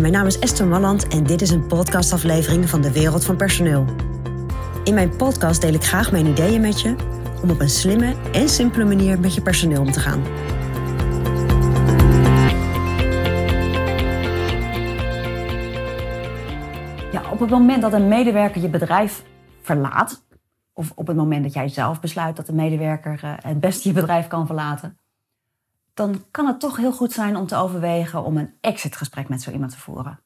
Mijn naam is Esther Malland en dit is een podcastaflevering van de Wereld van Personeel. In mijn podcast deel ik graag mijn ideeën met je om op een slimme en simpele manier met je personeel om te gaan. Ja, op het moment dat een medewerker je bedrijf verlaat, of op het moment dat jij zelf besluit dat de medewerker eh, het beste je bedrijf kan verlaten, dan kan het toch heel goed zijn om te overwegen om een exitgesprek met zo iemand te voeren.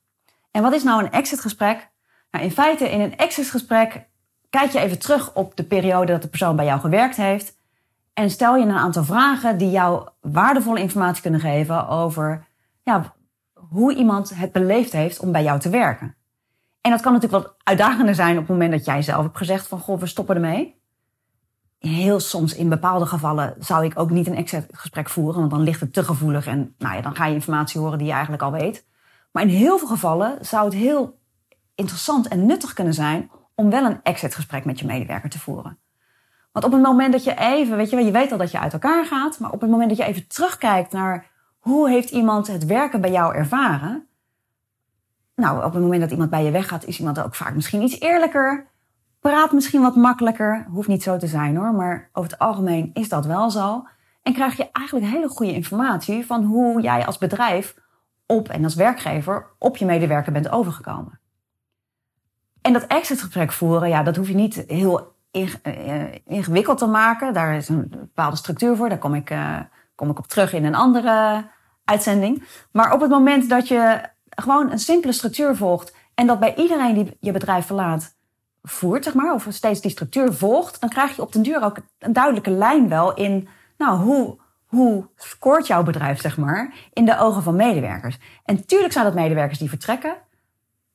En wat is nou een exitgesprek? Nou, in feite, in een exitgesprek kijk je even terug op de periode dat de persoon bij jou gewerkt heeft. En stel je een aantal vragen die jou waardevolle informatie kunnen geven over ja, hoe iemand het beleefd heeft om bij jou te werken. En dat kan natuurlijk wat uitdagender zijn op het moment dat jij zelf hebt gezegd van goh, we stoppen ermee heel soms in bepaalde gevallen zou ik ook niet een exit-gesprek voeren, want dan ligt het te gevoelig en nou ja, dan ga je informatie horen die je eigenlijk al weet. Maar in heel veel gevallen zou het heel interessant en nuttig kunnen zijn om wel een exit-gesprek met je medewerker te voeren. Want op het moment dat je even, weet je wel, je weet al dat je uit elkaar gaat, maar op het moment dat je even terugkijkt naar hoe heeft iemand het werken bij jou ervaren, nou, op het moment dat iemand bij je weggaat, is iemand ook vaak misschien iets eerlijker praat misschien wat makkelijker. Hoeft niet zo te zijn hoor, maar over het algemeen is dat wel zo. En krijg je eigenlijk hele goede informatie van hoe jij als bedrijf op en als werkgever op je medewerker bent overgekomen. En dat exitgesprek voeren, ja, dat hoef je niet heel eh, ingewikkeld te maken. Daar is een bepaalde structuur voor. Daar kom ik, uh, kom ik op terug in een andere uitzending. Maar op het moment dat je gewoon een simpele structuur volgt en dat bij iedereen die je bedrijf verlaat voert, zeg maar, of steeds die structuur volgt, dan krijg je op den duur ook een duidelijke lijn wel in, nou, hoe, hoe scoort jouw bedrijf, zeg maar, in de ogen van medewerkers. En tuurlijk zijn dat medewerkers die vertrekken,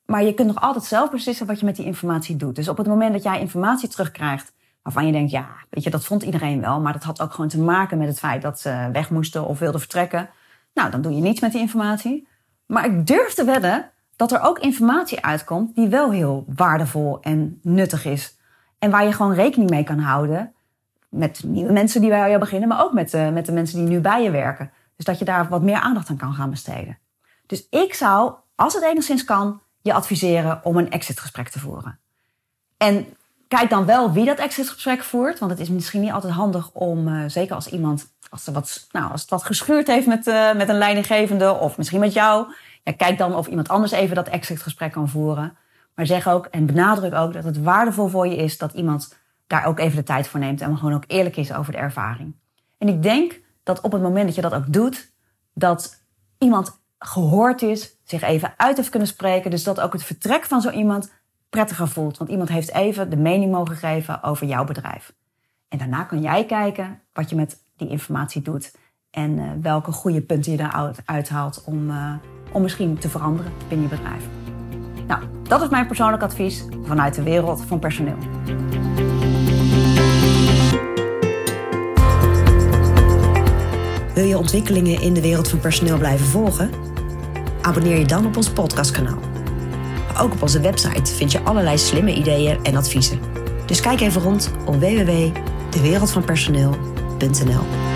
maar je kunt nog altijd zelf beslissen wat je met die informatie doet. Dus op het moment dat jij informatie terugkrijgt waarvan je denkt, ja, weet je, dat vond iedereen wel, maar dat had ook gewoon te maken met het feit dat ze weg moesten of wilden vertrekken. Nou, dan doe je niets met die informatie. Maar ik durf te wedden dat er ook informatie uitkomt die wel heel waardevol en nuttig is. En waar je gewoon rekening mee kan houden met nieuwe mensen die bij jou beginnen, maar ook met de, met de mensen die nu bij je werken. Dus dat je daar wat meer aandacht aan kan gaan besteden. Dus ik zou, als het enigszins kan, je adviseren om een exitgesprek te voeren. En kijk dan wel wie dat exitgesprek voert, want het is misschien niet altijd handig om, uh, zeker als iemand, als, er wat, nou, als het wat geschuurd heeft met, uh, met een leidinggevende of misschien met jou, kijk dan of iemand anders even dat exit-gesprek kan voeren. Maar zeg ook en benadruk ook dat het waardevol voor je is dat iemand daar ook even de tijd voor neemt en gewoon ook eerlijk is over de ervaring. En ik denk dat op het moment dat je dat ook doet, dat iemand gehoord is, zich even uit heeft kunnen spreken. Dus dat ook het vertrek van zo iemand prettiger voelt. Want iemand heeft even de mening mogen geven over jouw bedrijf. En daarna kan jij kijken wat je met die informatie doet. En uh, welke goede punten je daaruit uithaalt om, uh, om misschien te veranderen binnen je bedrijf. Nou, dat is mijn persoonlijk advies vanuit de wereld van personeel. Wil je ontwikkelingen in de wereld van personeel blijven volgen? Abonneer je dan op ons podcastkanaal. Ook op onze website vind je allerlei slimme ideeën en adviezen. Dus kijk even rond op www.dewereldvanpersoneel.nl.